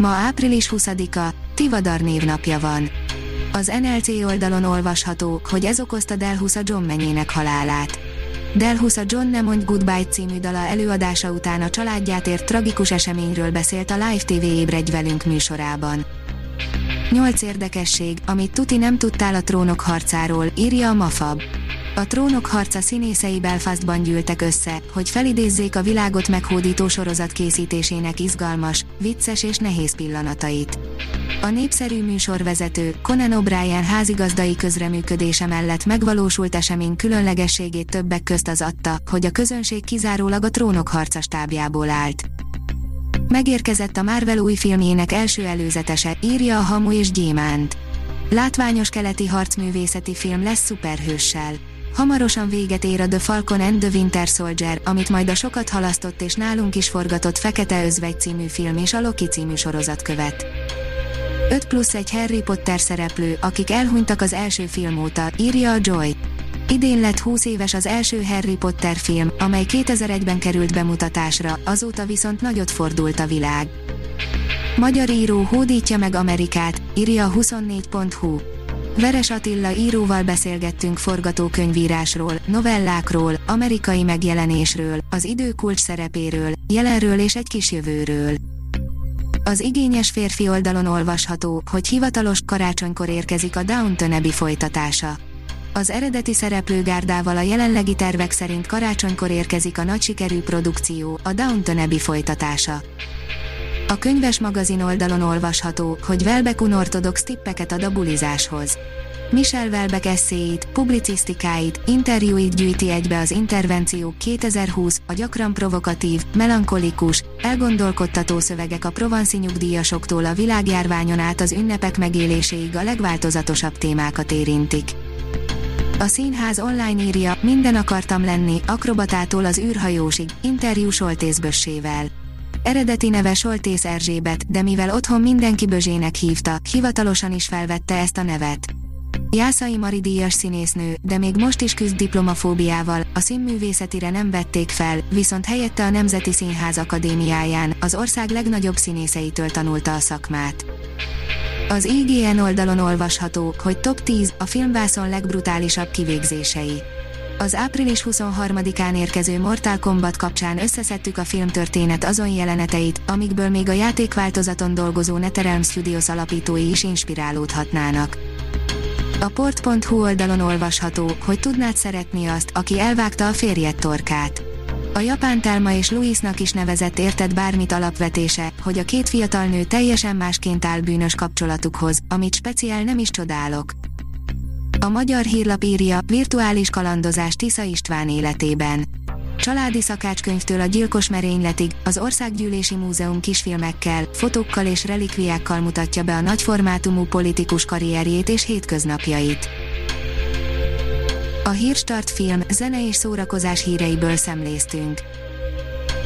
Ma április 20-a, Tivadar névnapja van. Az NLC oldalon olvasható, hogy ez okozta Delhusa John menyének halálát. Delhusa John Nem mondj Goodbye című dala előadása után a családját ért tragikus eseményről beszélt a Live TV Ébredj velünk műsorában. 8 érdekesség, amit tuti nem tudtál a trónok harcáról, írja a Mafab. A trónok harca színészei Belfastban gyűltek össze, hogy felidézzék a világot meghódító sorozat készítésének izgalmas, vicces és nehéz pillanatait. A népszerű műsorvezető, Conan O'Brien házigazdai közreműködése mellett megvalósult esemény különlegességét többek közt az adta, hogy a közönség kizárólag a trónok harca stábjából állt. Megérkezett a Marvel új filmjének első előzetese, írja a Hamu és Gyémánt. Látványos keleti harcművészeti film lesz szuperhőssel. Hamarosan véget ér a The Falcon and the Winter Soldier, amit majd a sokat halasztott és nálunk is forgatott Fekete Özvegy című film és a Loki című sorozat követ. 5 plusz egy Harry Potter szereplő, akik elhunytak az első film óta, írja a Joy. Idén lett 20 éves az első Harry Potter film, amely 2001-ben került bemutatásra, azóta viszont nagyot fordult a világ. Magyar író hódítja meg Amerikát, írja a 24.hu. Veres Attila íróval beszélgettünk forgatókönyvírásról, novellákról, amerikai megjelenésről, az időkulcs szerepéről, jelenről és egy kis jövőről. Az igényes férfi oldalon olvasható, hogy hivatalos karácsonykor érkezik a Downton Abbey folytatása. Az eredeti szereplőgárdával a jelenlegi tervek szerint karácsonykor érkezik a nagy sikerű produkció, a Downton Abbey folytatása. A könyves magazin oldalon olvasható, hogy Welbeck unortodox tippeket ad a bulizáshoz. Michel Welbeck eszéit, publicisztikáit, interjúit gyűjti egybe az Intervenciók 2020, a gyakran provokatív, melankolikus, elgondolkodtató szövegek a provanszi nyugdíjasoktól a világjárványon át az ünnepek megéléséig a legváltozatosabb témákat érintik. A színház online írja, minden akartam lenni, akrobatától az űrhajósig, interjú Soltészbössével. Eredeti neve Soltész Erzsébet, de mivel otthon mindenki Bözsének hívta, hivatalosan is felvette ezt a nevet. Jászai Mari díjas színésznő, de még most is küzd diplomafóbiával, a színművészetire nem vették fel, viszont helyette a Nemzeti Színház Akadémiáján, az ország legnagyobb színészeitől tanulta a szakmát. Az IGN oldalon olvasható, hogy top 10 a filmvászon legbrutálisabb kivégzései. Az április 23-án érkező Mortal Kombat kapcsán összeszedtük a filmtörténet azon jeleneteit, amikből még a játékváltozaton dolgozó Neterelm Studios alapítói is inspirálódhatnának. A port.hu oldalon olvasható, hogy tudnád szeretni azt, aki elvágta a férjed torkát. A japán Telma és Louisnak is nevezett érted bármit alapvetése, hogy a két fiatal nő teljesen másként áll bűnös kapcsolatukhoz, amit speciál nem is csodálok. A magyar hírlap írja, virtuális kalandozás Tisza István életében. Családi szakácskönyvtől a gyilkos merényletig, az Országgyűlési Múzeum kisfilmekkel, fotókkal és relikviákkal mutatja be a nagyformátumú politikus karrierjét és hétköznapjait. A Hírstart film, zene és szórakozás híreiből szemléztünk.